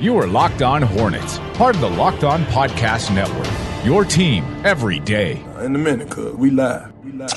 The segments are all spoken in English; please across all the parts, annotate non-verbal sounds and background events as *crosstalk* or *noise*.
You are Locked On Hornets, part of the Locked On Podcast Network. Your team every day. Uh, in a minute, cuz we live. We live.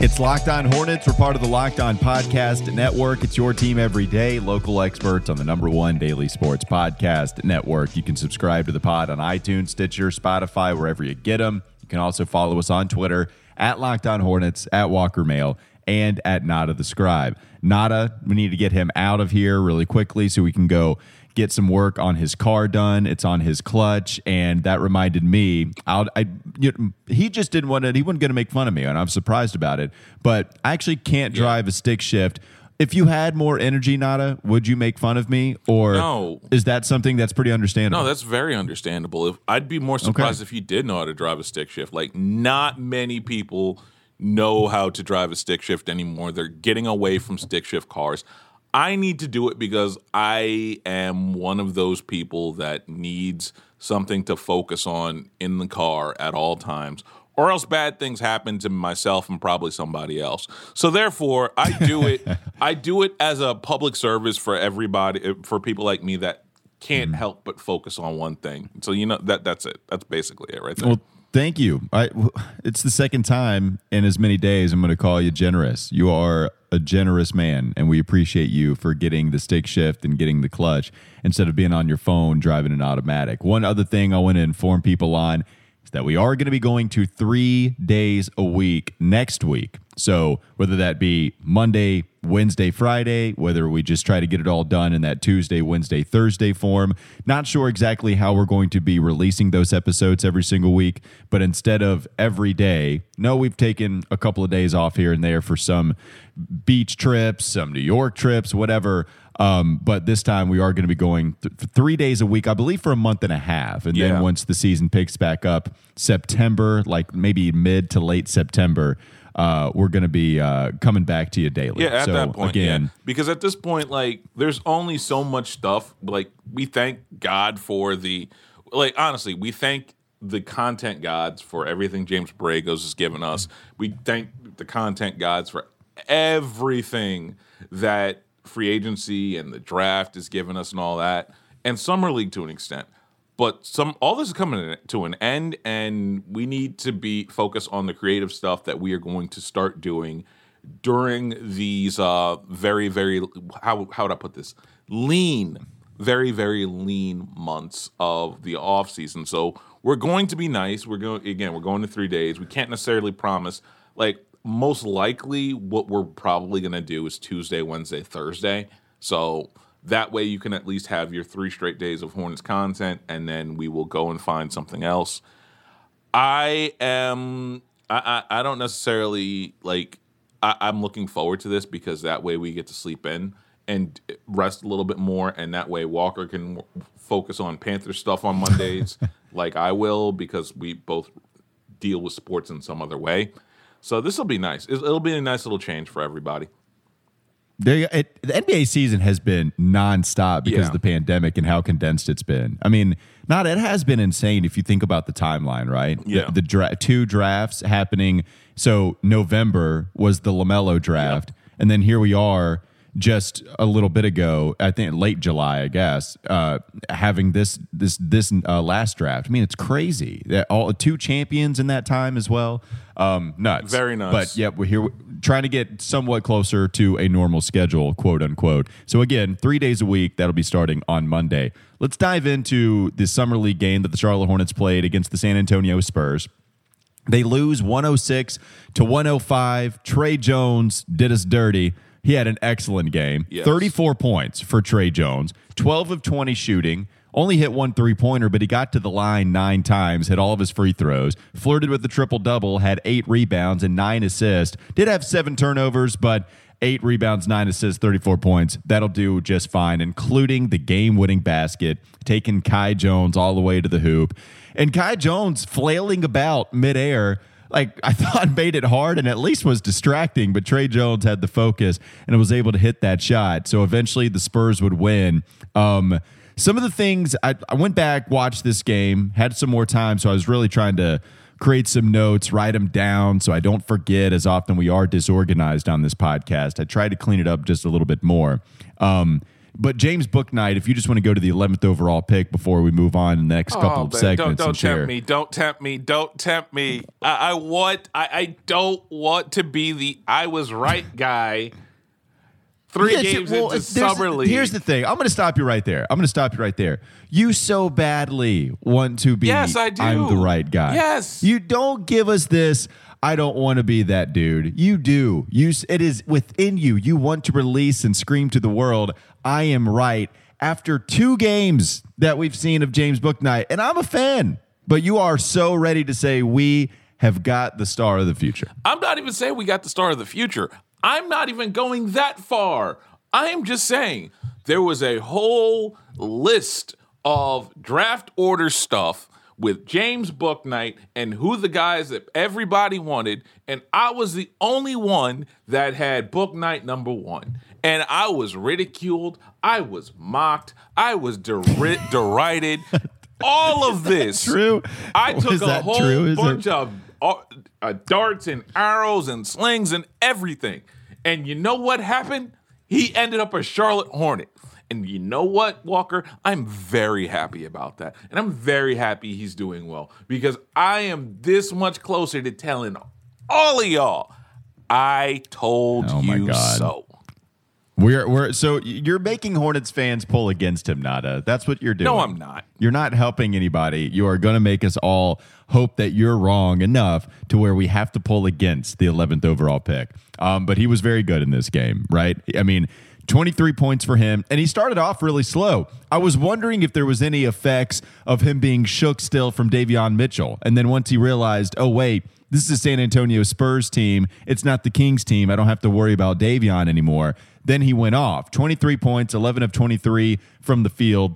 It's Locked On Hornets. We're part of the Locked On Podcast Network. It's your team every day. Local experts on the number one daily sports podcast network. You can subscribe to the pod on iTunes, Stitcher, Spotify, wherever you get them. You can also follow us on Twitter at Locked On Hornets, at Walker Mail, and at Nada the Scribe. Nada, we need to get him out of here really quickly so we can go get some work on his car done. It's on his clutch, and that reminded me. I'll, I, you know, he just didn't want it. He wasn't going to make fun of me, and I'm surprised about it. But I actually can't drive a stick shift. If you had more energy, Nada, would you make fun of me, or No. is that something that's pretty understandable? No, that's very understandable. If I'd be more surprised if you did know how to drive a stick shift. Like not many people know how to drive a stick shift anymore. They're getting away from stick shift cars. I need to do it because I am one of those people that needs something to focus on in the car at all times. Or else bad things happen to myself and probably somebody else. So therefore, I do it. *laughs* I do it as a public service for everybody, eh, for people like me that can't mm-hmm. help but focus on one thing. So you know that that's it. That's basically it right there. Well, thank you. I, it's the second time in as many days I'm going to call you generous. You are a generous man, and we appreciate you for getting the stick shift and getting the clutch instead of being on your phone driving an automatic. One other thing I want to inform people on is that we are going to be going to three days a week next week. So whether that be Monday, Wednesday, Friday, whether we just try to get it all done in that Tuesday, Wednesday, Thursday form, not sure exactly how we're going to be releasing those episodes every single week. But instead of every day, no, we've taken a couple of days off here and there for some beach trips, some New York trips, whatever. Um, but this time we are going to be going th- three days a week, I believe, for a month and a half. And Yeah. then once the season picks back up, September, like maybe mid to late September, uh, we're going to be uh, coming back to you daily. Yeah, at so, that point, again, yeah. Because at this point, like, there's only so much stuff. Like, we thank God for the, like, honestly, we thank the content gods for everything James Borrego has given us. We thank the content gods for everything that free agency and the draft has given us and all that, and summer league to an extent. But some all this is coming to an end, and we need to be focused on the creative stuff that we are going to start doing during these uh, very, very how how would I put this lean, very, very lean months of the off season. So we're going to be nice. We're going again. We're going to three days. We can't necessarily promise like most likely what we're probably going to do is Tuesday, Wednesday, Thursday. So that way you can at least have your three straight days of Hornets content, and then we will go and find something else. I am. I, I, I don't necessarily like. I, I'm looking forward to this because that way we get to sleep in and rest a little bit more, and that way Walker can focus on Panther stuff on Mondays, *laughs* like I will, because we both deal with sports in some other way. So this will be nice. It'll be a nice little change for everybody. It, the NBA season has been nonstop because Yeah. of the pandemic and how condensed it's been. I mean, not it has been insane if you think about the timeline, right? Yeah. The, the dra- two drafts happening. So November was the LaMelo draft, and then here we are just a little bit ago. I think late July, I guess, uh, having this this this uh, last draft. I mean, it's crazy. That all two champions in that time as well. Um, nuts. Very nuts. But Yep, we're here trying to get somewhat closer to a normal schedule, quote unquote. So again, three days a week. That'll be starting on Monday. Let's dive into the summer league game that the Charlotte Hornets played against the San Antonio Spurs. They lose 106 to 105. Tre Jones did us dirty. He had an excellent game. Yes. 34 points for Tre Jones, 12 of 20 shooting. Only hit one three pointer, but he got to the line nine times, hit all of his free throws, flirted with the triple double, had eight rebounds and nine assists. Did have seven turnovers, but eight rebounds, nine assists, 34 points. That'll do just fine, including the game winning basket, taking Kai Jones all the way to the hoop. And Kai Jones flailing about midair like I *laughs* thought made it hard and at least was distracting, but Tre Jones had the focus and was able to hit that shot. So eventually the Spurs would win. Um, some of the things I, I went back, watched this game, had some more time, so I was really trying to create some notes, write them down so I don't forget as often we are disorganized on this podcast. I tried to clean it up just a little bit more. Um, but James Bouknight, if you just want to go to the 11th overall pick before we move on in the next oh, couple Oh, of man, segments Don't, don't share. tempt me. Don't tempt me. Don't tempt me. I, I want. I, I don't want to be the I was right guy. Three Yeah, games well, into summer league. Here's the thing. I'm going to stop you right there. I'm going to stop you right there. You so badly want to be. Yes, I do. I'm the right guy. Yes. You don't give us this. I don't want to be that dude. You do. You. It is within you. You want to release and scream to the world. I am right. After two games that we've seen of James Bouknight, and I'm a fan, but you are so ready to say we have got the star of the future. I'm not even saying we got the star of the future. I'm not even going that far. I am just saying there was a whole list of draft order stuff with James Bouknight and who the guys that everybody wanted, and I was the only one that had Bouknight number one. And I was ridiculed, I was mocked, I was deri- *laughs* derided. All of this. True. I took a whole true? Bunch it- of uh, uh, darts and arrows and slings and everything. And you know what happened? He ended up a Charlotte Hornet. And you know what, Walker? I'm very happy about that. And I'm very happy he's doing well because I am this much closer to telling all of y'all, I told Oh you so. We're we're so you're making Hornets fans pull against him, Nada. That's what you're doing. No, I'm not. You're not helping anybody. You are going to make us all hope that you're wrong enough to where we have to pull against the 11th overall pick. Um, but he was very good in this game, right? I mean, 23 points for him, and he started off really slow. I was wondering if there was any effects of him being shook still from Davion Mitchell, and then once he realized, oh wait, this is a San Antonio Spurs team. It's not the Kings team. I don't have to worry about Davion anymore. Then he went off 23 points, 11 of 23 from the field.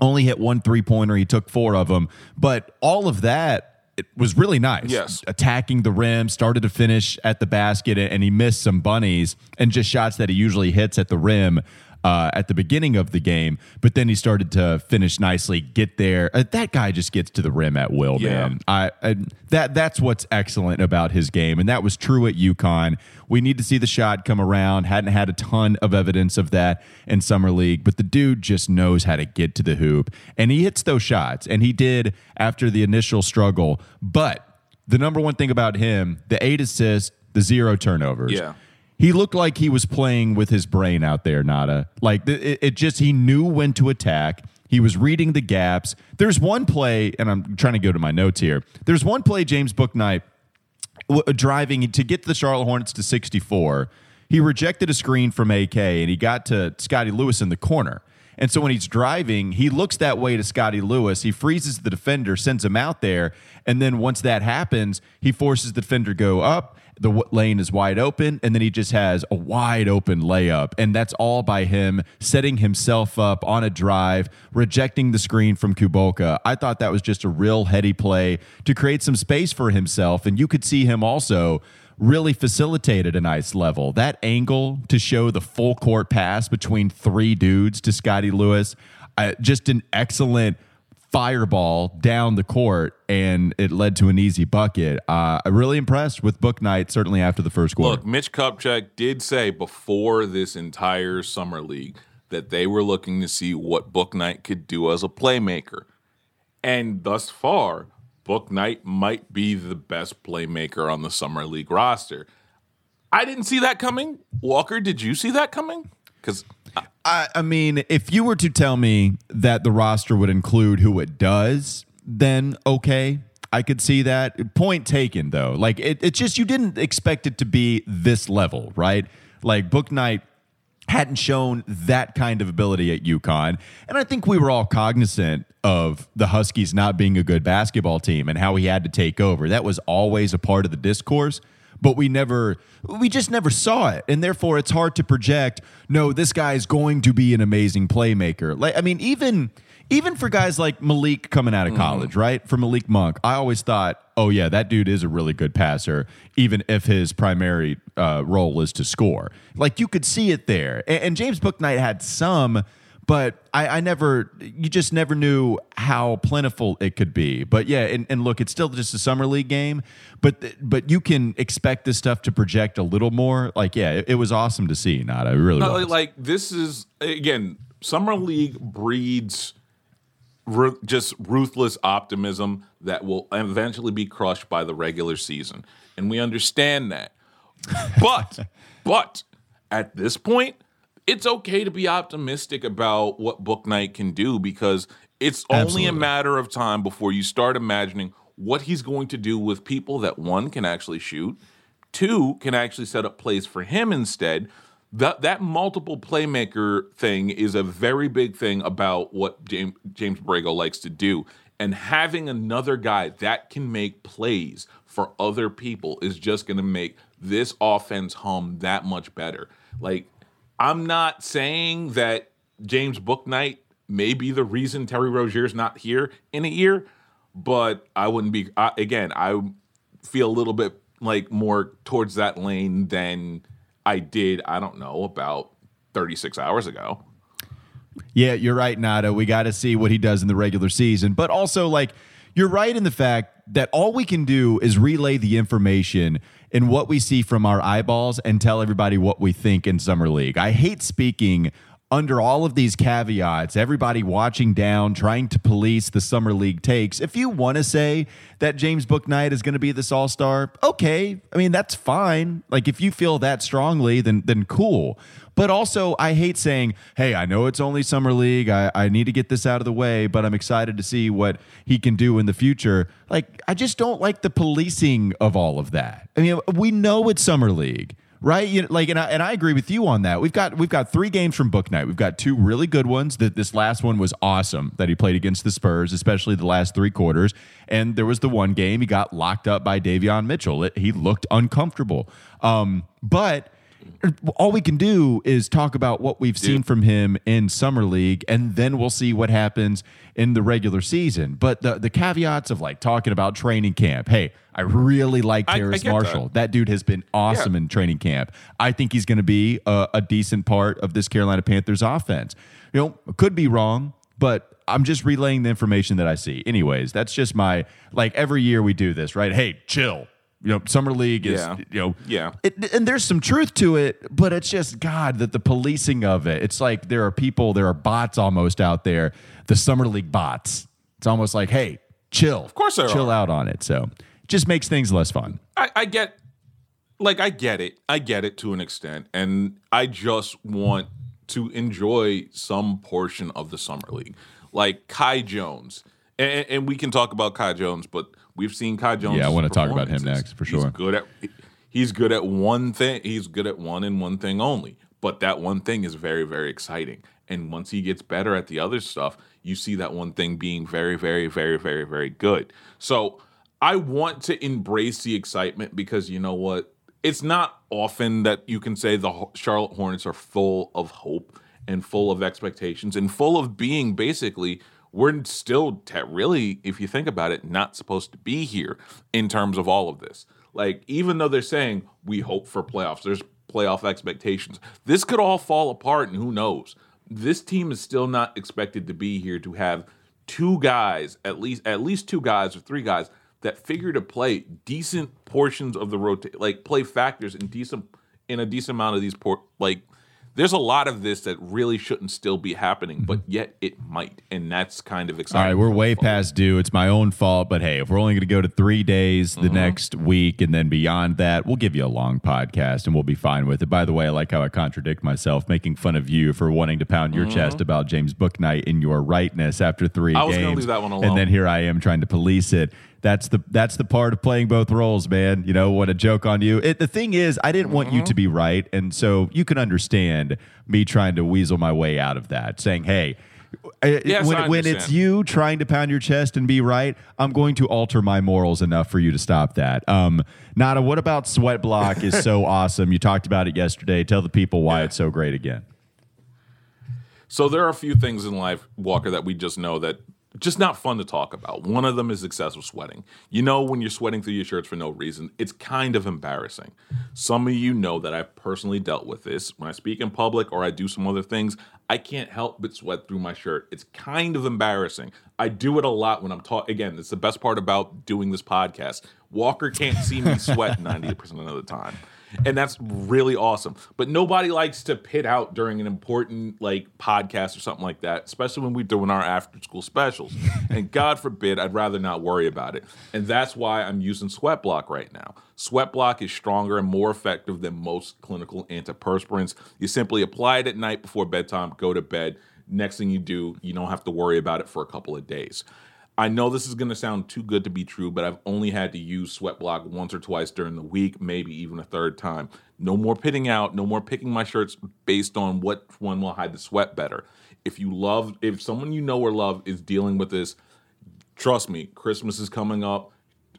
Only hit one three pointer. He took four of them. But all of that it was really nice. Yes. Attacking the rim, started to finish at the basket, and he missed some bunnies and just shots that he usually hits at the rim uh, at the beginning of the game. But then he started to finish nicely, get there. Uh, that guy just gets to the rim at will, Yeah. man. I, I that that's what's excellent about his game, and that was true at UConn. We need to see the shot come around. Hadn't had a ton of evidence of that in summer league, but the dude just knows how to get to the hoop, and he hits those shots, and he did after the initial struggle. But the number one thing about him, the eight assists, the zero turnovers. Yeah. He looked like he was playing with his brain out there, Nada. Like it, it just, he knew when to attack. He was reading the gaps. There's one play, and I'm trying to go to my notes here. There's one play, James Bouknight w- uh, driving to get the Charlotte Hornets to 64. He rejected a screen from AK and he got to Scottie Lewis in the corner. And so when he's driving, he looks that way to Scottie Lewis. He freezes the defender, sends him out there. And then once that happens, he forces the defender go up. The w- lane is wide open. And then he just has a wide open layup. And that's all by him setting himself up on a drive, rejecting the screen from Kulboka. I thought that was just a real heady play to create some space for himself. And you could see him also really facilitated at a nice level. That angle to show the full court pass between three dudes to Scottie Lewis, uh, just an excellent fireball down the court, and it led to an easy bucket. Uh, I'm really impressed with Bouknight, certainly after the first quarter. Look, Mitch Kupchak did say before this entire summer league that they were looking to see what Bouknight could do as a playmaker. And thus far, Bouknight might be the best playmaker on the summer league roster. I didn't see that coming. Walker, did you see that coming? Because I, I mean, if you were to tell me that the roster would include who it does, then okay, I could see that. Point taken, though. Like it, it's just you didn't expect it to be this level, right? Like Bouknight hadn't shown that kind of ability at UConn. And I think we were all cognizant of the Huskies not being a good basketball team and how he had to take over. That was always a part of the discourse, but we never we just never saw it. And therefore it's hard to project, no, this guy is going to be an amazing playmaker. Like I mean, even even for guys like Malik coming out of college, right? For Malik Monk, I always thought, oh yeah, that dude is a really good passer, even if his primary uh, role is to score. Like you could see it there, and, and James Bouknight had some, but I, I never, you just never knew how plentiful it could be. But yeah, and, and look, it's still just a summer league game, but but you can expect this stuff to project a little more. Like, yeah, it, it was awesome to see. Not, it really No, was. like this is again, summer league breeds ru- just ruthless optimism that will eventually be crushed by the regular season, and we understand that. But *laughs* but at this point, it's okay to be optimistic about what Bouknight can do because it's only Absolutely. a matter of time before you start imagining what he's going to do with people that one can actually shoot, two can actually set up plays for him instead. That that multiple playmaker thing is a very big thing about what James James Borrego likes to do. And having another guy that can make plays for other people is just going to make this offense hum that much better. Like I'm not saying that James Bouknight may be the reason Terry Rozier's not here in a year, but I wouldn't be. I, again, I feel a little bit like more towards that lane than I did. I don't know about 36 hours ago. Yeah, you're right, Nada. We got to see what he does in the regular season. But also, like, you're right in the fact that all we can do is relay the information and what we see from our eyeballs and tell everybody what we think in Summer League. I hate speaking under all of these caveats, everybody watching down, trying to police the Summer League takes. If you want to say that James Bouknight is going to be this all star, okay. I mean, that's fine. Like, if you feel that strongly, then, then cool. But also, I hate saying, hey, I know it's only Summer League. I, I need to get this out of the way, but I'm excited to see what he can do in the future. Like, I just don't like the policing of all of that. I mean, we know it's Summer League right? You know, like, and I, and I agree with you on that. We've got we've got three games from Bouknight. We've got two really good ones. That this last one was awesome that he played against the Spurs, especially the last three quarters. And there was the one game he got locked up by Davion Mitchell. It, he looked uncomfortable. Um, but all we can do is talk about what we've seen from him in summer league and then we'll see what happens in the regular season but the, the caveats of like talking about training camp hey i really like Terrace marshall that. that. dude has been awesome Yeah. in training camp i think he's going to be a, a decent part of this carolina panthers offense you know could be wrong but I'm just relaying the information that I see. Anyways, that's just my like every year we do this, right? Hey, chill. You know, summer league is Yeah. you know Yeah. it, and there's some truth to it, but it's just God that the policing of it. It's like there are people, there are bots almost out there, the summer league bots. It's almost like, hey, chill. Of course chill are. out on it. So it just makes things less fun. I, I get, like, I get it. I get it to an extent, and I just want to enjoy some portion of the summer league, like Kai Jones, and, and we can talk about Kai Jones, but we've seen Kai Jones. Yeah, I wanna talk about him next, for sure. He's good at he's good at one thing. He's good at one and one thing only. But that one thing is very, very exciting. And once he gets better at the other stuff, you see that one thing being very, very, very, very, very good. So I want to embrace the excitement because you know what? It's not often that you can say the Charlotte Hornets are full of hope and full of expectations and full of being basically we're still te- really if you think about it not supposed to be here in terms of all of this. Like even though they're saying we hope for playoffs there's playoff expectations. This could all fall apart and who knows? This team is still not expected to be here to have two guys at least at least two guys or three guys that figure to play decent portions of the rotate like play factors in decent in a decent amount of these por- like there's a lot of this that really shouldn't still be happening, but yet it might, and that's kind of exciting. All right, we're way past due. It's my own fault, but hey, if we're only going to go to three days the Mm-hmm. next week and then beyond that, we'll give you a long podcast and we'll be fine with it. By the way, I like how I contradict myself, making fun of you for wanting to pound your chest about James Bouknight in your rightness after three Mm-hmm. I was leave that one And then here I am trying to police it. That's the that's the part of playing both roles, man. You know what a joke on you. It, the thing is, I didn't want you Mm-hmm. to be right, and so you can understand me trying to weasel my way out of that, saying, "Hey, Yes, when, when it's you trying to pound your chest and be right, I'm going to alter my morals enough for you to stop that. Um, Nada, what about Sweat Block is so *laughs* awesome? You talked about it yesterday. Tell the people why it's so great again. So there are a few things in life, Walker, that we just know that just not fun to talk about. One of them is excessive sweating. You know, when you're sweating through your shirts for no reason, it's kind of embarrassing. Some of you know that I've personally dealt with this. When I speak in public or I do some other things, I can't help but sweat through my shirt. It's kind of embarrassing. I do it a lot when I'm talking. Again, it's the best part about doing this podcast. Walker can't see me sweat 90% of the time and that's really awesome. But nobody likes to pit out during an important like podcast or something like that, especially when we're doing our after school specials. *laughs* and God forbid, I'd rather not worry about it. And that's why I'm using Sweat Block right now. Sweat Block is stronger and more effective than most clinical antiperspirants. You simply apply it at night before bedtime, go to bed. Next thing you do, you don't have to worry about it for a couple of days. I know this is going to sound too good to be true, but I've only had to use Sweat Block once or twice during the week, maybe even a third time. No more pitting out, no more picking my shirts based on what one will hide the sweat better. If you love, if someone you know or love is dealing with this, trust me, Christmas is coming up.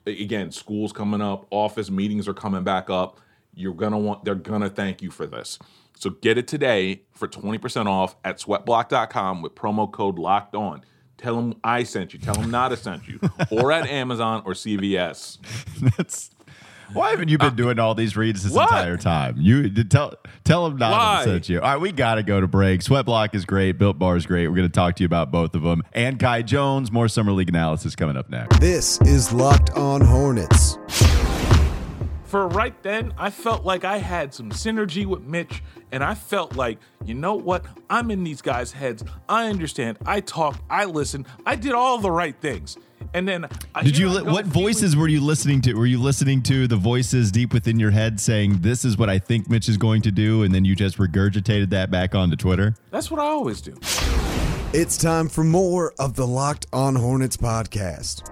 Again, school's coming up, office meetings are coming back up. You're gonna want, they're gonna thank you for this. So get it today for 20% off at sweatblock.com with promo code locked on. Tell them I sent you. Tell them Nada sent you. or at Amazon or CVS. *laughs* That's why haven't you been Uh, doing all these reads this what? entire time? You tell tell them not Why? sent you. All right, we got to go to break. Sweat Block is great. Built Bar is great. We're going to talk to you about both of them. And Kai Jones, more summer league analysis coming up next. This is Locked On Hornets. For right then, I felt like I had some synergy with Mitch, and I felt like, you know what? I'm in these guys' heads. I understand. I talk. I listen. I did all the right things. And then, I, Did here you? Li- go what feeling- voices were you listening to? Were you listening to the voices deep within your head saying, "This is what I think Mitch is going to do," and then you just regurgitated that back onto Twitter? That's what I always do. It's time for more of the Locked On Hornets podcast.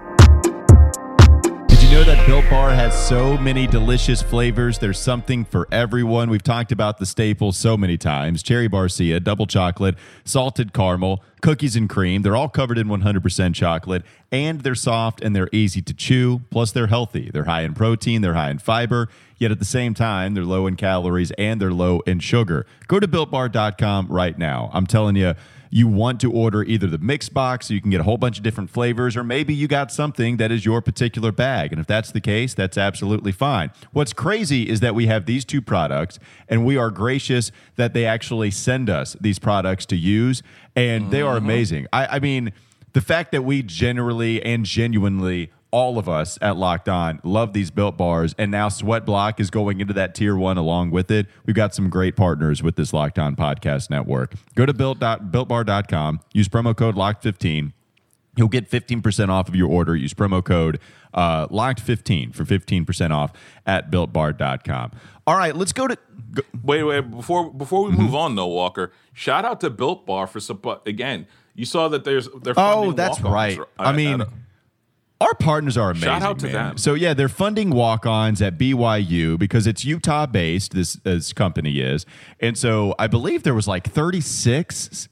Know that Built Bar has so many delicious flavors? There's something for everyone. We've talked about the staples so many times cherry barcia, double chocolate, salted caramel, cookies and cream. They're all covered in 100% chocolate, and they're soft and they're easy to chew. Plus, they're healthy. They're high in protein, they're high in fiber, yet at the same time, they're low in calories and they're low in sugar. Go to builtbar.com right now. I'm telling you, you want to order either the mix box so you can get a whole bunch of different flavors, or maybe you got something that is your particular bag. And if that's the case, that's absolutely fine. What's crazy is that we have these two products, and we are gracious that they actually send us these products to use, and they are mm-hmm. amazing. I, I mean, the fact that we generally and genuinely all of us at Locked On love these built bars, and now Sweat Block is going into that tier one along with it. We've got some great partners with this Locked On podcast network. Go to built builtbar.com, use promo code Locked15. You'll get 15% off of your order. Use promo code uh, Locked15 for 15% off at builtbar.com. All right, let's go to. Go, Wait, wait. Before before we Mm-hmm. move on, though, Walker. Shout out to Built Bar for support. Again, you saw that there's they're Oh, that's right. I mean, our partners are amazing. Shout out to man. them. So yeah, they're funding walk-ons at BYU because it's Utah-based. This this company is, and so I believe there was like 36.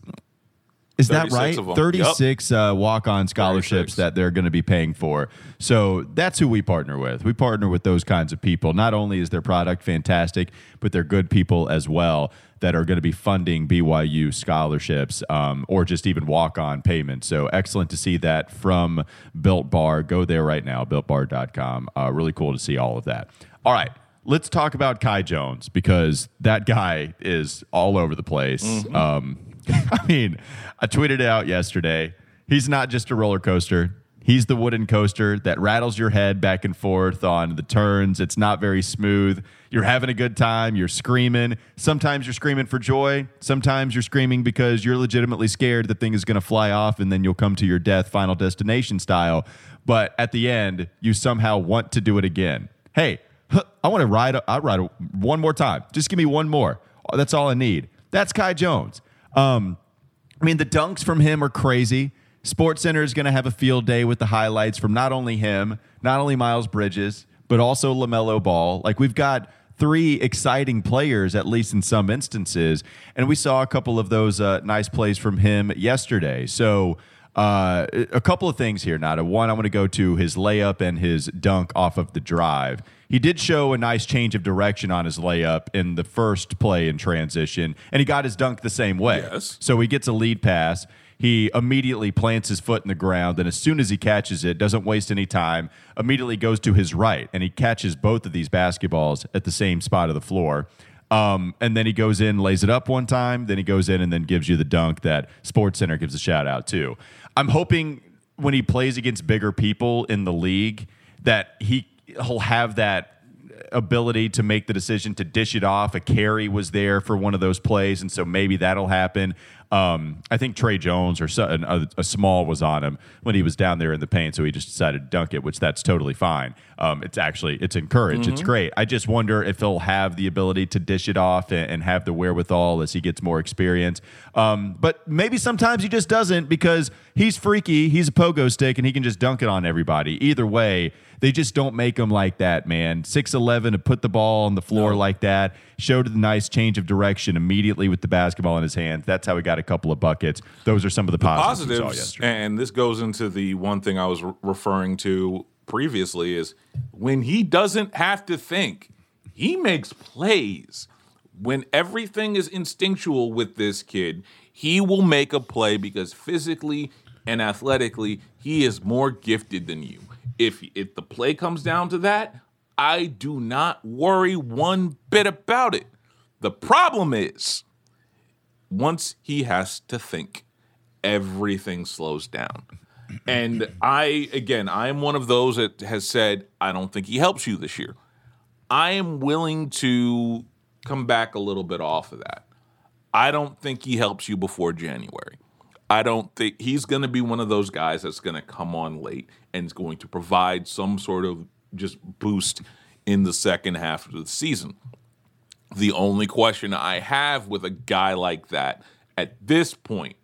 Is that 36 right? of 'em. 36 uh, walk-on scholarships 36. that they're going to be paying for. So that's who we partner with. We partner with those kinds of people. Not only is their product fantastic, but they're good people as well that are going to be funding BYU scholarships um, or just even walk-on payments. So excellent to see that from Built Bar. Go there right now, builtbar.com. Uh, really cool to see all of that. All right. Let's talk about Kai Jones because that guy is all over the place. Um, *laughs* I mean, I tweeted it out yesterday. He's not just a roller coaster. He's the wooden coaster that rattles your head back and forth on the turns. It's not very smooth. You're having a good time. You're screaming. Sometimes you're screaming for joy. Sometimes you're screaming because you're legitimately scared the thing is going to fly off and then you'll come to your death, final destination style. But at the end, you somehow want to do it again. Hey, I want to ride. I ride one more time. Just give me one more. That's all I need. That's Kai Jones. Um, I mean, the dunks from him are crazy. Sports Center is going to have a field day with the highlights from not only him, not only Miles Bridges, but also LaMelo Ball. Like, we've got three exciting players, at least in some instances. And we saw a couple of those uh, nice plays from him yesterday. So, uh, a couple of things here, Nada. One, I want to go to his layup and his dunk off of the drive. He did show a nice change of direction on his layup in the first play in transition, and he got his dunk the same way. Yes. So he gets a lead pass. He immediately plants his foot in the ground, and as soon as he catches it, doesn't waste any time, immediately goes to his right, and he catches both of these basketballs at the same spot of the floor. Um, and then he goes in, lays it up one time, then he goes in and then gives you the dunk that Sports Center gives a shout out to. I'm hoping when he plays against bigger people in the league that he he'll have that ability to make the decision to dish it off. A carry was there for one of those plays, and so maybe that'll happen. Um, I think Tre Jones or so, a, a, small was on him when he was down there in the paint, so he just decided to dunk it, which that's totally fine. Um, it's actually it's encouraged. Mm-hmm. It's great. I just wonder if he'll have the ability to dish it off and, and have the wherewithal as he gets more experience. Um, but maybe sometimes he just doesn't because he's freaky. He's a pogo stick and he can just dunk it on everybody. Either way, they just don't make him like that, man. Six eleven to put the ball on the floor no. like that. Showed a nice change of direction immediately with the basketball in his hand. That's how he got a couple of buckets. Those are some of the, the positives. positives and this goes into the one thing I was re- referring to previously is when he doesn't have to think, he makes plays. When everything is instinctual with this kid, he will make a play because physically and athletically, he is more gifted than you if if the play comes down to that, I do not worry one bit about it. The problem is once he has to think, everything slows down. And I again, I am one of those that has said I don't think he helps you this year. I am willing to come back a little bit off of that. I don't think he helps you before January. I don't think he's going to be one of those guys that's going to come on late and is going to provide some sort of just boost in the second half of the season. The only question I have with a guy like that at this point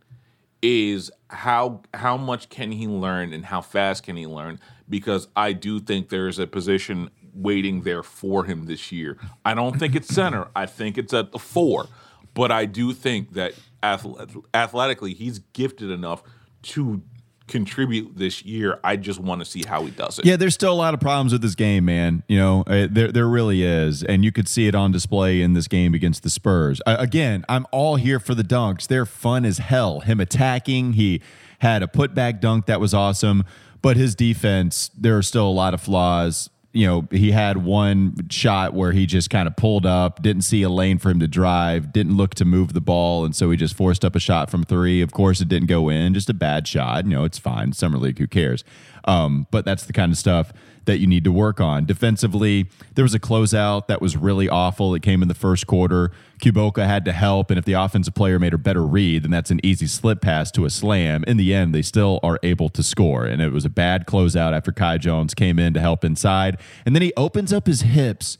is how how much can he learn and how fast can he learn because I do think there is a position waiting there for him this year. I don't think it's center. I think it's at the 4. But I do think that athletically, he's gifted enough to contribute this year. I just want to see how he does it. Yeah, there's still a lot of problems with this game, man. You know, uh, there there really is, and you could see it on display in this game against the Spurs. Again, I'm all here for the dunks. They're fun as hell. Him attacking, he had a putback dunk that was awesome, but his defense, there are still a lot of flaws you know, he had one shot where he just kind of pulled up, didn't see a lane for him to drive, didn't look to move the ball, and so he just forced up a shot from three. Of course, it didn't go in, just a bad shot. You know, it's fine. Summer League, who cares? Um, but that's the kind of stuff that you need to work on. Defensively, there was a closeout that was really awful. It came in the first quarter. Kulboka had to help, and if the offensive player made a better read, then that's an easy slip pass to a slam. In the end, they still are able to score, and it was a bad closeout after Kai Jones came in to help inside, and then he opens up his hips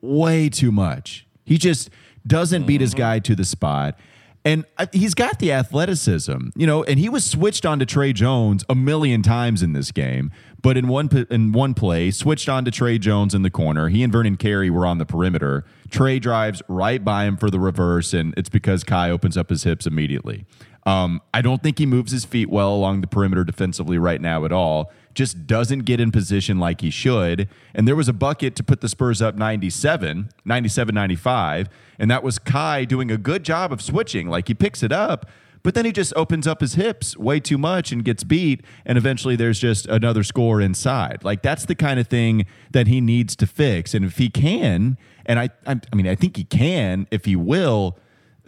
way too much. He just doesn't beat his mm-hmm. guy to the spot. And he's got the athleticism, you know, and he was switched on to Tre Jones a million times in this game. But in one in one play, switched on to Tre Jones in the corner. He and Vernon Carey were on the perimeter. Tre drives right by him for the reverse, and it's because Kai opens up his hips immediately. Um, I don't think he moves his feet well along the perimeter defensively right now at all. Just doesn't get in position like he should. And there was a bucket to put the Spurs up 97, 97 95. And that was Kai doing a good job of switching. Like he picks it up, but then he just opens up his hips way too much and gets beat. And eventually there's just another score inside. Like that's the kind of thing that he needs to fix. And if he can, and I, I, I mean, I think he can, if he will,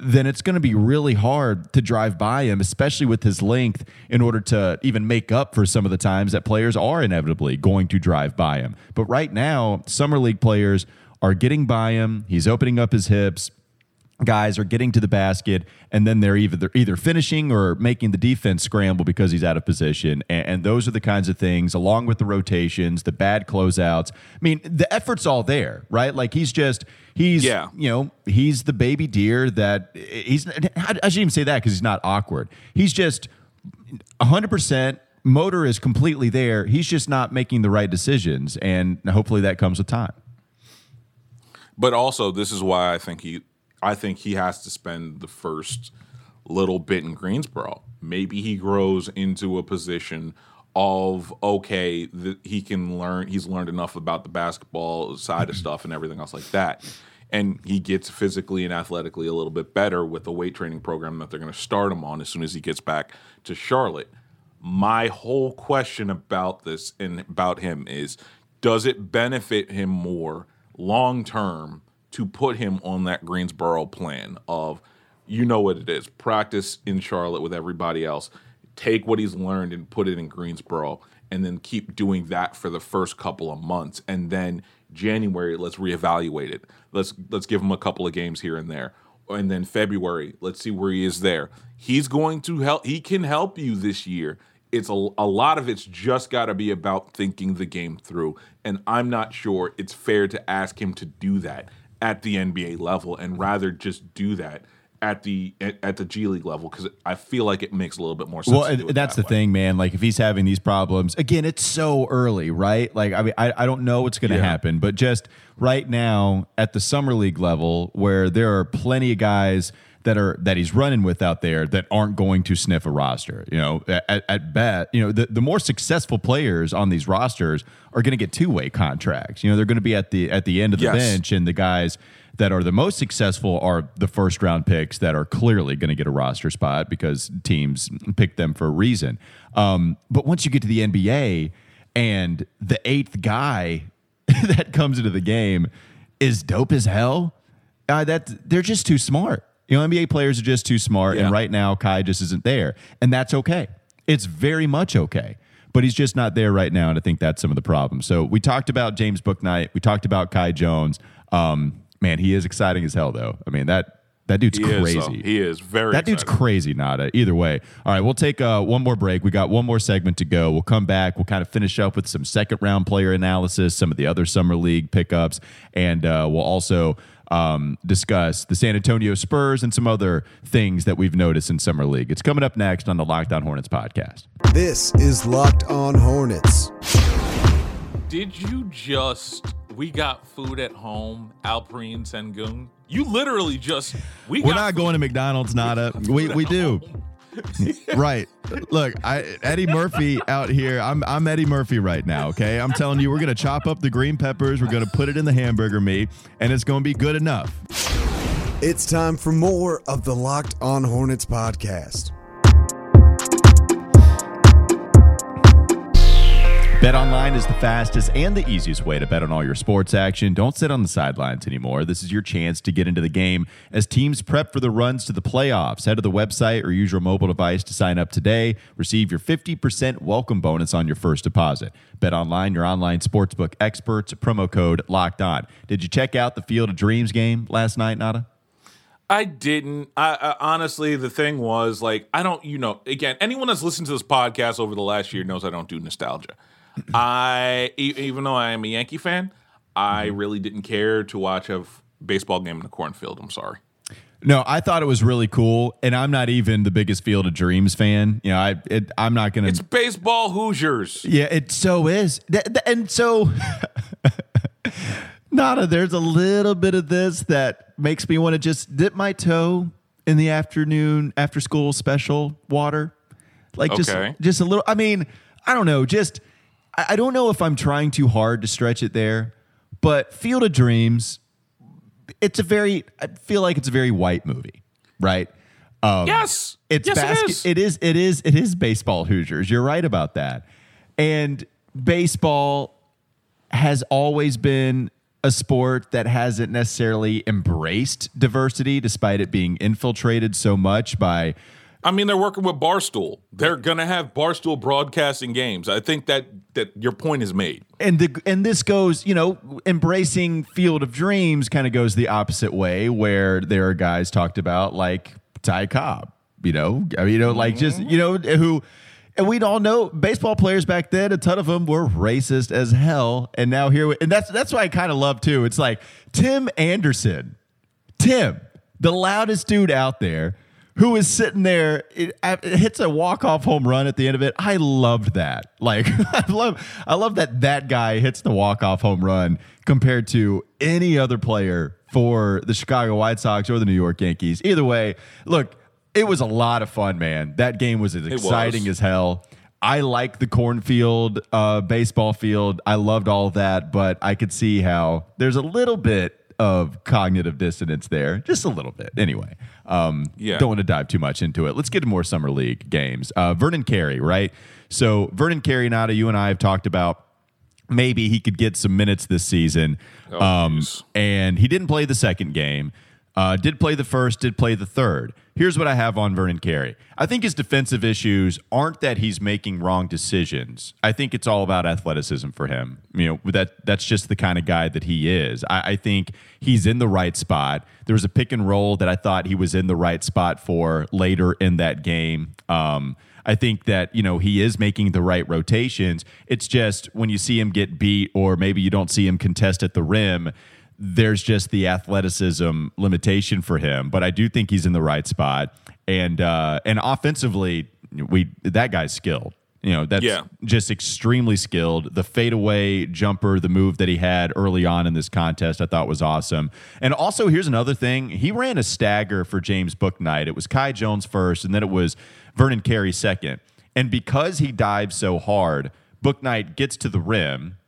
then it's going to be really hard to drive by him, especially with his length, in order to even make up for some of the times that players are inevitably going to drive by him. But right now, Summer League players are getting by him. He's opening up his hips guys are getting to the basket and then they're either they're either finishing or making the defense scramble because he's out of position. And, and, those are the kinds of things along with the rotations the bad closeouts. I mean the effort's all there right? Like he's just he's yeah. you know he's the baby deer that he's i shouldn't even say that because he's not awkward. He's just 100% motor is completely there. He's just not making the right decisions and hopefully that comes with time. But also this is why i think he I think he has to spend the first little bit in Greensboro. Maybe he grows into a position of okay, that he can learn. He's learned enough about the basketball side of stuff and everything else like that. and he gets physically and athletically a little bit better with the weight training program that they're going to start him on as soon as he gets back to Charlotte. My whole question about this and about him is does it benefit him more long term to put him on that Greensboro plan of you know what it is practice in Charlotte with everybody else take what he's learned and put it in Greensboro and then keep doing that for the first couple of months. And then January let's reevaluate it. Let's let's give him a couple of games here and there. And then February let's see where he is there. He's going to help he can help you this year. It's a, a lot of it's just got to be about thinking the game through. And I'm not sure it's fair to ask him to do that at the NBA level and rather just do that at the at, the G League level because I feel like it makes a little bit more sense. Well, to do it that's that the way. thing, man. Like if he's having these problems, again, it's so early, right? Like I mean, I, I don't know what's going to Yeah. happen, but just right now at the summer league level, where there are plenty of guys that are that he's running with out there that aren't going to sniff a roster. You know, at, at bet, you know, the, the more successful players on these rosters are going to get two way contracts. You know, they're going to be at the at the end of the Yes. bench, and the guys that are the most successful are the first round picks that are clearly going to get a roster spot because teams pick them for a reason. Um, but once you get to the NBA and the eighth guy *laughs* that comes into the game is dope as hell, uh, that they're just too smart. You know, NBA players are just too smart, and right now Kai just isn't there, and that's okay. It's very much okay. But he's just not there right now, and I think that's some of the problem. So we talked about James Bouknight, we talked about Kai Jones. Um, man, he is exciting as hell, though. I mean that that dude's He crazy. is, he is very. That dude's crazy, Nada. Either way. All right, we'll take uh, one more break. We got one more segment to go. We'll come back. We'll kind of finish up with some second round player analysis, some of the other summer league pickups, and uh, we'll also um, discuss the San Antonio Spurs and some other things that we've noticed in summer league. It's coming up next on the Locked On Hornets podcast. This is Locked On Hornets. Did you just? We got food at home, Alperen Sengun. You literally just. We We're got not going to McDonald's, Nada. *laughs* We we do. *laughs* right. Look, I, Eddie Murphy out here. I'm I'm Eddie Murphy right now. Okay, I'm telling you, we're gonna chop up the green peppers. We're gonna put it in the hamburger meat, and it's gonna be good enough. It's time for more of the Locked On Hornets podcast. Bet online is the fastest and the easiest way to bet on all your sports action. Don't sit on the sidelines anymore. This is your chance to get into the game as teams prep for the runs to the playoffs. Head to the website or use your mobile device to sign up today. Receive your 50% welcome bonus on your first deposit. Bet online, your online sportsbook experts. Promo code locked on. Did you check out the Field of Dreams game last night, Nada? I didn't. I, I honestly, the thing was like, I don't. You know, again, anyone that's listened to this podcast over the last year knows I don't do nostalgia. I e- even though I am a Yankee fan, I mm-hmm. really didn't care to watch a f- baseball game in the cornfield. I'm sorry. No, I thought it was really cool, and I'm not even the biggest Field of Dreams fan. You know, I it, I'm not gonna. It's baseball Hoosiers. Yeah, it so is. Th- th- And so, *laughs* Nada, there's a little bit of this that makes me want to just dip my toe in the afternoon after school special water. Like just Okay. just a little I mean, I don't know, just I, don't know if I'm trying too hard to stretch it there, but Field of Dreams, it's a very I feel like it's a very white movie, right? Um, Yes, it's yes, basket. it is. It is. It is. It is baseball Hoosiers. You're right about that. And baseball has always been a sport that hasn't necessarily embraced diversity, despite it being infiltrated so much by. I mean, they're working with Barstool. They're gonna have Barstool broadcasting games. I think that that your point is made. And the and this goes, you know, embracing Field of Dreams kind of goes the opposite way, where there are guys talked about like Ty Cobb, you know, I mean, you know, like just you know who. And we'd all know baseball players back then. A ton of them were racist as hell, and now here, we, and that's that's why I kind of love too. It's like Tim Anderson, Tim, the loudest dude out there, who is sitting there, it, it hits a walk off home run at the end of it. I loved that. Like *laughs* I love, I love that that guy hits the walk off home run compared to any other player for the Chicago White Sox or the New York Yankees. Either way, look, it was a lot of fun, man. That game was as was. exciting as hell. I like the cornfield, uh, baseball field. I loved all of that, but I could see how there's a little bit of cognitive dissonance there, just a little bit. Anyway, um, Yeah. don't want to dive too much into it. Let's get to more summer league games. Uh, Vernon Carey, right? So Vernon Carey, Nada, you and I have talked about maybe he could get some minutes this season. Oh, um, and he didn't play the second game. Uh, did play the first, did play the third. Here's what I have on Vernon Carey. I think his defensive issues aren't that he's making wrong decisions. I think it's all about athleticism for him. You know that that's just the kind of guy that he is. I, I think he's in the right spot. There was a pick and roll that I thought he was in the right spot for later in that game. Um, I think that you know he is making the right rotations. It's just when you see him get beat, or maybe you don't see him contest at the rim there's just the athleticism limitation for him. But I do think he's in the right spot, and uh, and offensively, we that guy's skilled. You know, that's Yeah. just extremely skilled. The fadeaway jumper, the move that he had early on in this contest, I thought was awesome. And also, here's another thing: he ran a stagger for James Bouknight. It was Kai Jones first, and then it was Vernon Carey second. And because he dives so hard, Bouknight gets to the rim,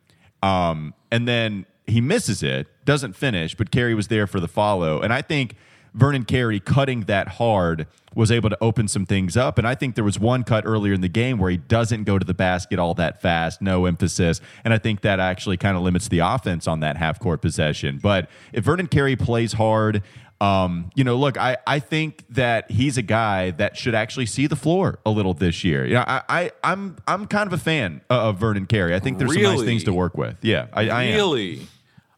um, and then he misses it, doesn't finish, but Carey was there for the follow. And I think Vernon Carey cutting that hard was able to open some things up. And I think there was one cut earlier in the game where he doesn't go to the basket all that fast, no emphasis. And I think that actually kind of limits the offense on that half court possession. But if Vernon Carey plays hard, um, you know, look, I, I think that he's a guy that should actually see the floor a little this year. You know, I, I I'm I'm kind of a fan of Vernon Carey. I think there's some nice things to work with. Yeah, I, I am.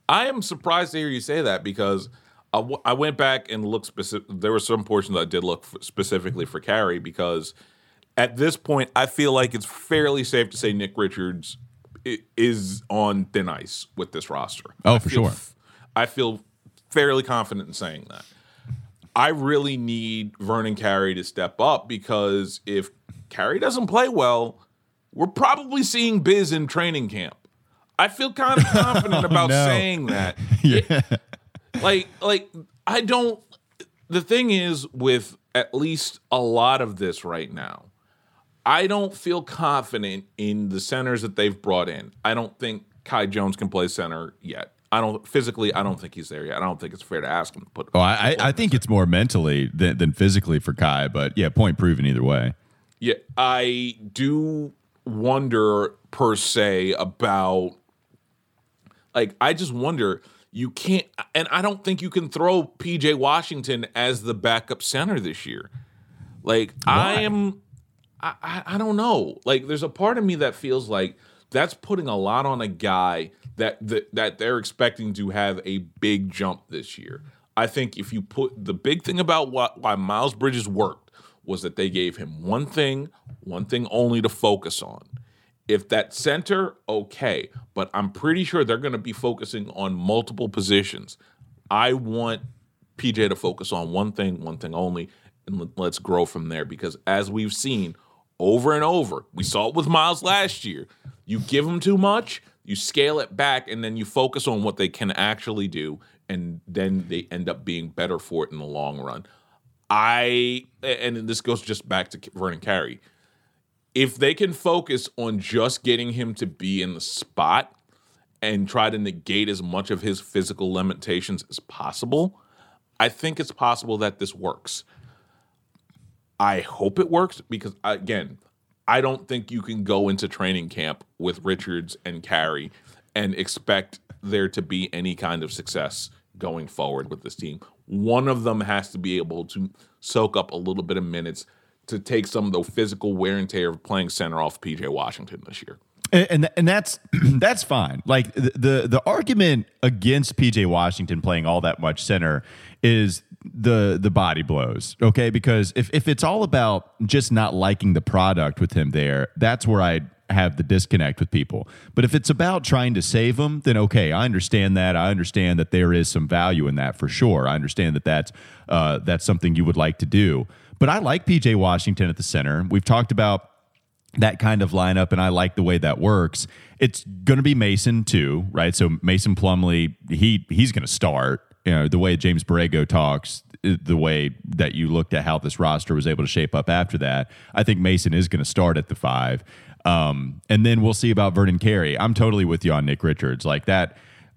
I am surprised to hear you say that because I, w- I went back and looked specific. There were some portions I did look specifically for Carey because at this point I feel like it's fairly safe to say Nick Richards is on thin ice with this roster. Oh, I for sure. f- I feel fairly confident in saying that. I really need Vernon Carey to step up because if Carey doesn't play well, we're probably seeing Biz in training camp. I feel kind of confident *laughs* oh, about no. saying that. *laughs* yeah. like, like I don't. The thing is, with at least a lot of this right now, I don't feel confident in the centers that they've brought in. I don't think Kai Jones can play center yet. I don't physically. I don't think he's there yet. I don't think it's fair to ask him to put. Oh, I, I I think it's more mentally than, than physically for Kai, but yeah, point proven either way. Yeah, I do wonder per se about like I just wonder you can't and I don't think you can throw PJ Washington as the backup center this year. Like I am I, I I don't know. Like there's a part of me that feels like that's putting a lot on a guy that that, that they're expecting to have a big jump this year. I think if you put the big thing about what, why Miles Bridges worked was that they gave him one thing, one thing only to focus on. If that center, okay, but I'm pretty sure they're going to be focusing on multiple positions. I want PJ to focus on one thing, one thing only, and let- let's grow from there. Because as we've seen over and over, we saw it with Miles last year. You give them too much, you scale it back, and then you focus on what they can actually do, and then they end up being better for it in the long run. I and this goes just back to Vernon Carey. If they can focus on just getting him to be in the spot and try to negate as much of his physical limitations as possible, I think it's possible that this works. I hope it works because again, I don't think you can go into training camp with Richards and Carey and expect there to be any kind of success going forward with this team. One of them has to be able to soak up a little bit of minutes to take some of the physical wear and tear of playing center off PJ Washington this year. and and, that's *clears throat* that's fine. Like the, the the argument against PJ Washington playing all that much center is the the body blows. Okay, because if if it's all about just not liking the product with him there, that's where I have the disconnect with people. But if it's about trying to save him, then okay, I understand that. I understand that there is some value in that for sure. I understand that that's uh, that's something you would like to do. But I like PJ Washington at the center. We've talked about that kind of lineup, and I like the way that works. It's going to be Mason too, right? So Mason Plumlee, he he's going to start. You know, the way James Borrego talks, the way that you looked at how this roster was able to shape up after that, I think Mason is going to start at the five. Um, and then we'll see about Vernon Carey. I'm totally with you on Nick Richards. Like that,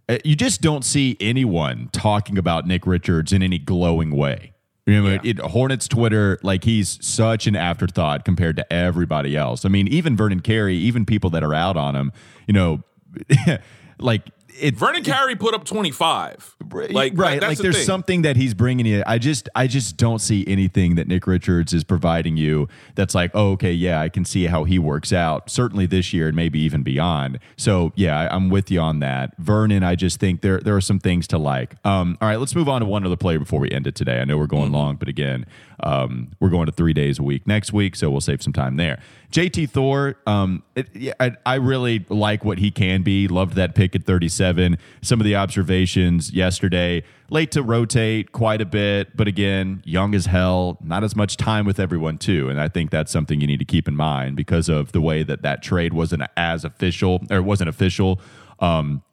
uh, you just don't see anyone talking about Nick Richards in any glowing way. You know, Yeah. it, Hornets Twitter, like he's such an afterthought compared to everybody else. I mean, even Vernon Carey, even people that are out on him, you know, *laughs* like it. Vernon Carey put up 25. Like right, like the there's thing. something that he's bringing you. I just, I just don't see anything that Nick Richards is providing you that's like, oh, okay, yeah, I can see how he works out. Certainly this year and maybe even beyond. So yeah, I, I'm with you on that. Vernon, I just think there there are some things to like. Um, all right, let's move on to one other player before we end it today. I know we're Mm-hmm. going long, but again, um, we're going to three days a week next week, so we'll save some time there. JT Thor, um, it, I, I really like what he can be. Loved that pick at 37. Some of the observations yesterday, late to rotate quite a bit, but again, young as hell, not as much time with everyone, too. And I think that's something you need to keep in mind because of the way that that trade wasn't as official or wasn't official. Um,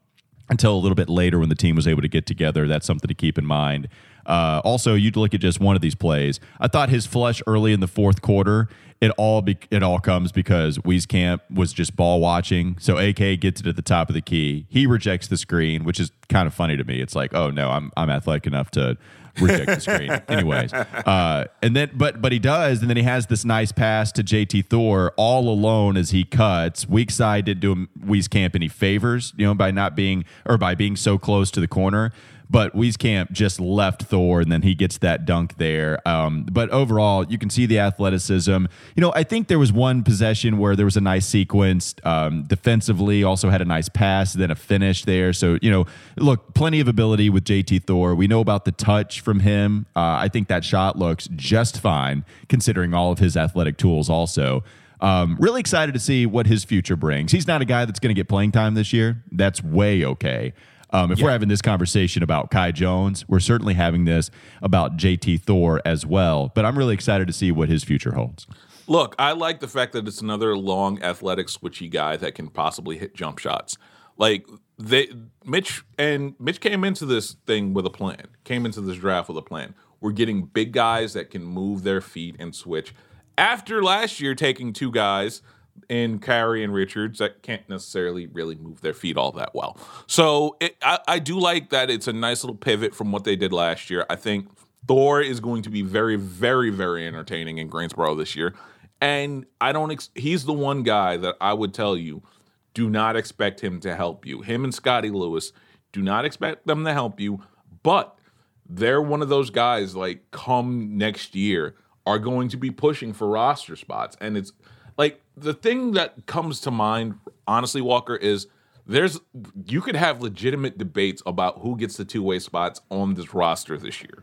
until a little bit later when the team was able to get together. That's something to keep in mind. Uh, also, you'd look at just one of these plays. I thought his flush early in the fourth quarter. It all be, it all comes because Wieskamp was just ball watching. So AK gets it at the top of the key. He rejects the screen, which is kind of funny to me. It's like, oh no, I'm I'm athletic enough to reject the screen. *laughs* Anyways, uh, and then but but he does, and then he has this nice pass to JT Thor all alone as he cuts. Weak side didn't do him Wieskamp any favors, you know, by not being or by being so close to the corner. But Wieskamp just left Thor, and then he gets that dunk there. Um, but overall, you can see the athleticism. You know, I think there was one possession where there was a nice sequence um, defensively. Also had a nice pass, then a finish there. So you know, look, plenty of ability with JT Thor. We know about the touch from him. Uh, I think that shot looks just fine considering all of his athletic tools. Also. Um, really excited to see what his future brings. He's not a guy that's going to get playing time this year. That's way okay. Um, if we're having this conversation about Kai Jones, we're certainly having this about JT Thor as well. But I'm really excited to see what his future holds. Look, I like the fact that it's another long, athletic, switchy guy that can possibly hit jump shots. Like they, Mitch and Mitch came into this thing with a plan. Came into this draft with a plan. We're getting big guys that can move their feet and switch. After last year, taking two guys in Carey and Richards that can't necessarily really move their feet all that well. So it, I, I do like that it's a nice little pivot from what they did last year. I think Thor is going to be very, very, very entertaining in Greensboro this year. And I don't, ex- he's the one guy that I would tell you do not expect him to help you. Him and Scottie Lewis, do not expect them to help you, but they're one of those guys like come next year are going to be pushing for roster spots. And it's the thing that comes to mind, honestly, Walker, is there's you could have legitimate debates about who gets the two-way spots on this roster this year.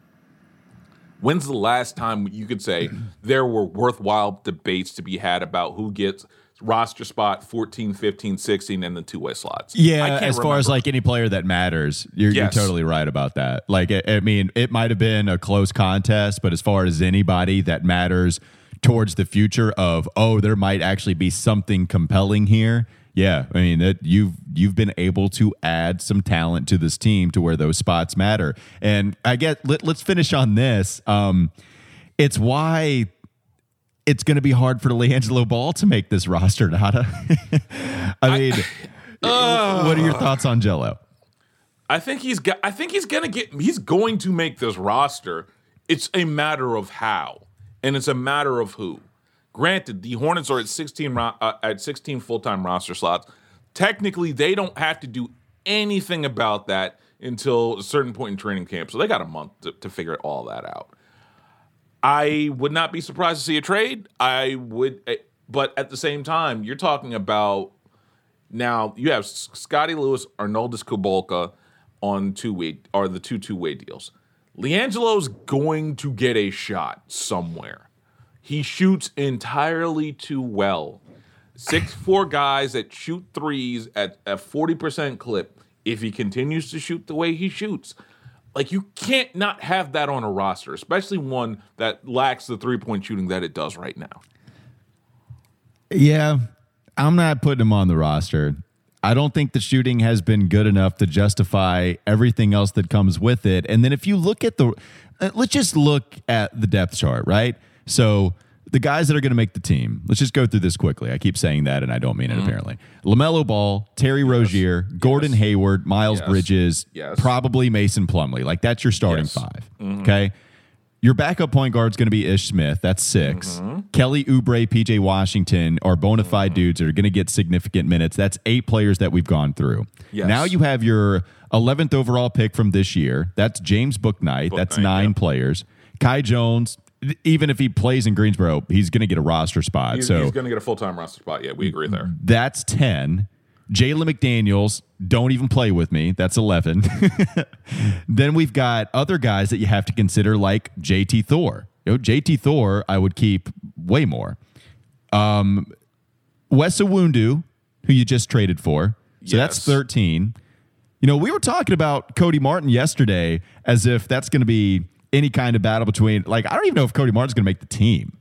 When's the last time you could say *clears throat* there were worthwhile debates to be had about who gets roster spot 14, 15, 16 and the two-way slots? I Yeah, can't as far as like any player that matters, you're, Yes. you're totally right about that. Like, I, I mean, it might have been a close contest, but as far as anybody that matters towards the future of, oh, there might actually be something compelling here. Yeah, I mean that you've you've been able to add some talent to this team to where those spots matter. And I get let, let's finish on this. Um, it's why it's going to be hard for LiAngelo Ball to make this roster, *laughs* Nada. I mean, *laughs* what are your thoughts on Jello? I think he's got. I think he's gonna get. He's going to make this roster. It's a matter of how, and it's a matter of who. Granted, the Hornets are at sixteen ro- uh, at sixteen full time roster slots. Technically, they don't have to do anything about that until a certain point in training camp. So they got a month to, to figure all that out. I would not be surprised to see a trade. I would, eh, but at the same time, you're talking about now you have Scottie Lewis, Arnoldas Kulboka on two way are the two two way deals. LiAngelo's going to get a shot somewhere. He shoots entirely too well. Six four guys that shoot threes at a forty percent clip. If he continues to shoot the way he shoots, like you can't not have that on a roster, especially one that lacks the three point shooting that it does right now. Yeah, I'm not putting him on the roster. I don't think the shooting has been good enough to justify everything else that comes with it. And then if you look at the, uh, let's just look at the depth chart, right? So the guys that are going to make the team. Let's just go through this quickly. I keep saying that, and I don't mean Mm-hmm. it. Apparently, LaMelo Ball, Terry Rozier, Gordon Hayward, Miles Yes. Bridges, Yes. probably Mason Plumlee. Like that's your starting Yes. Mm-hmm. 5 Okay. Your backup point guard is going to be Ish Smith. That's 6 Mm-hmm. Kelly Oubre, PJ Washington are bona fide dudes that are going to get significant minutes. That's eight players that we've gone through. Yes. Now you have your 11th overall pick from this year. That's James Bouknight. That's Bouknight, nine yeah. players. Kai Jones, even if he plays in Greensboro, he's going to get a roster spot. He's, so he's going to get a full time roster spot. Yeah, we agree there. that's 10. Jalen McDaniels, don't even play with me. That's 11. *laughs* then we've got other guys that you have to consider, like JT Thor. You know, JT Thor, I would keep way more. Um, Wes Iwundu, who you just traded for. So that's 13. You know, we were talking about Cody Martin yesterday as if that's going to be any kind of battle between, like, I don't even know if Cody Martin's going to make the team.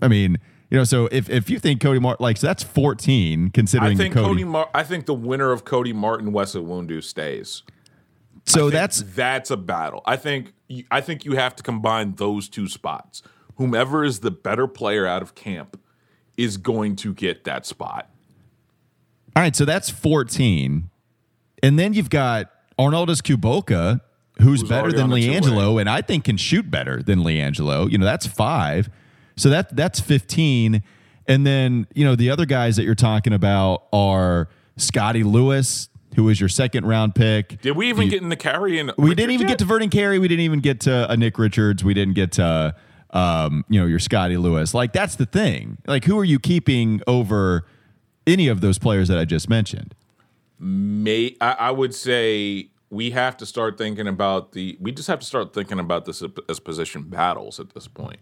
I mean, you know, so if, if you think Cody Martin, like, so that's 14 considering I think Cody. Cody. Mar- I think the winner of Cody Martin Wes Iwundu stays. so that's, that's a battle. I think I think you have to combine those two spots. Whomever is the better player out of camp is going to get that spot. all right, so that's 14. And then you've got Arnoldas Kulboka, who's, Who's better than. LiAngelo, and I think can shoot better than LiAngelo. You know, that's five. So that that's 15. And then, you know, the other guys that you're talking about are Scottie Lewis, who was your second round pick. Did we even get in the carry? and We didn't even get to Vernon Carey. We didn't even get to a Nick Richards. We didn't get to, um, you know, your Scottie Lewis. Like, that's the thing. Like, who are you keeping over any of those players that I just mentioned? May I, I would say we have to start thinking about the. We just have to start thinking about this as position battles at this point.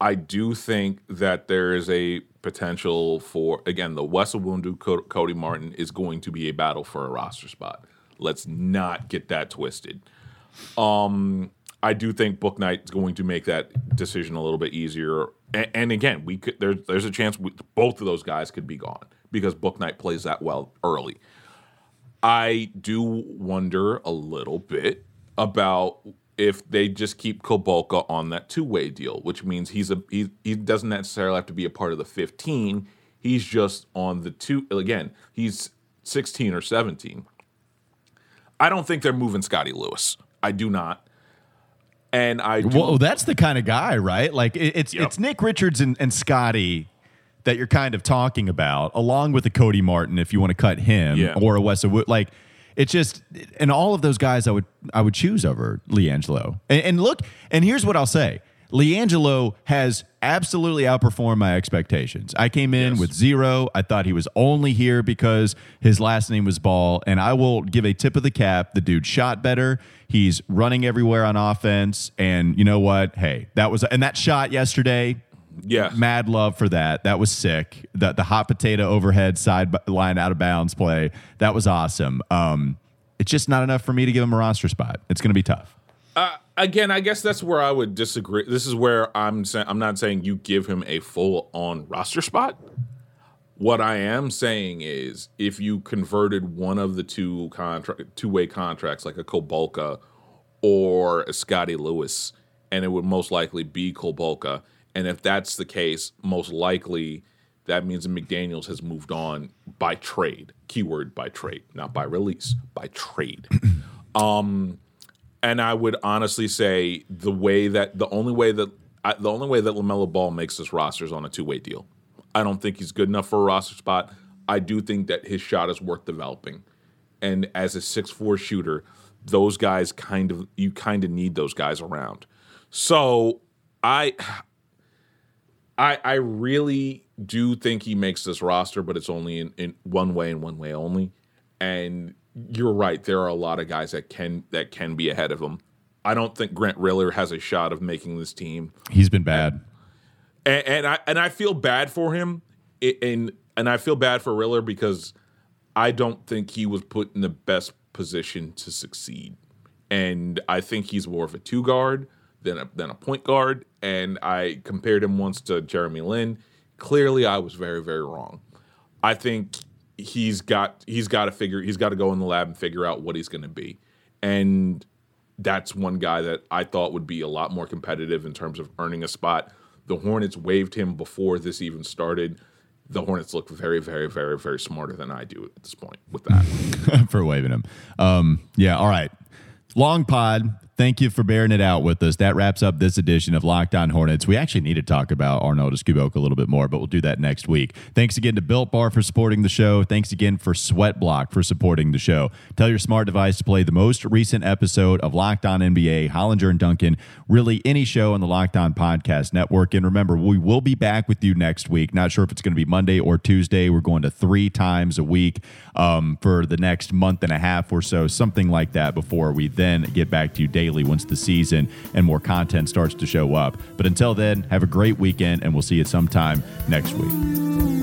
I do think that there is a potential for again the Wes Cody Martin is going to be a battle for a roster spot. Let's not get that twisted. Um, I do think Bouknight is going to make that decision a little bit easier. And, and again, we could there's there's a chance we, both of those guys could be gone because Bouknight plays that well early. I do wonder a little bit about if they just keep Kulboka on that two-way deal, which means he's a he, he doesn't necessarily have to be a part of the 15. He's just on the two again, he's 16 or 17. I don't think they're moving Scottie Lewis. I do not. And I do, Well, that's the kind of guy, right? Like it, it's Yep. it's Nick Richards and, and Scottie that you're kind of talking about, along with a Cody Martin, if you want to cut him, Yeah. or a Wes Wood. Like it's just, and all of those guys, I would I would choose over LiAngelo. And, and look, and here's what I'll say: LiAngelo has absolutely outperformed my expectations. I came in Yes. with zero. I thought he was only here because his last name was Ball. And I will give a tip of the cap. The dude shot better. He's running everywhere on offense. And you know what? Hey, that was, and that shot yesterday, yeah. mad love for that. That was sick. The, the hot potato overhead side line out of bounds play, that was awesome. Um, it's just not enough for me to give him a roster spot. It's going to be tough. again, I guess that's where I would disagree. This is where I'm saying I'm not saying you give him a full on roster spot. What I am saying is if you converted one of the two contract two way contracts like a Kulboka or a Scottie Lewis, and it would most likely be Kulboka. And if that's the case, most likely that means McDaniels has moved on by trade. Keyword by trade, not by release, by trade. *clears throat* Um, and I would honestly say the way that the only way that I, the only way that LaMelo Ball makes this roster is on a two way deal. I don't think he's good enough for a roster spot. I do think that his shot is worth developing, and as a six four shooter, those guys kind of you kind of need those guys around. So I I I really do think he makes this roster, but it's only in, in one way and one way only. And you're right, there are a lot of guys that can that can be ahead of him. I don't think Grant Riller has a shot of making this team, He's been bad. and, and I and I feel bad for him, and and I feel bad for Riller because I don't think he was put in the best position to succeed, and I think he's more of a two guard than a, than a point guard. And I compared him once to Jeremy Lin. Clearly, I was very very wrong. I think he's got he's got to figure he's got to go in the lab and figure out what he's going to be, and that's one guy that I thought would be a lot more competitive in terms of earning a spot the Hornets waived him before this even started. The Hornets look very, very, very, very smarter than I do at this point with that. *laughs* for waving him. Um, yeah, all right. Long pod. Thank you for bearing it out with us. That wraps up this edition of Locked On Hornets. We actually need to talk about Arnoldas Kulboka a little bit more, but we'll do that next week. Thanks again to Built Bar for supporting the show. Thanks again for Sweat Block for supporting the show. Tell your smart device to play the most recent episode of Locked On NBA, Hollinger and Duncan, really any show on the Locked On Podcast Network. And remember, we will be back with you next week. Not sure if it's going to be Monday or Tuesday. We're going to three times a week um, for the next month and a half or so, something like that, before we then get back to you daily once the season and more content starts to show up. But until then, have a great weekend, and we'll see you sometime next week.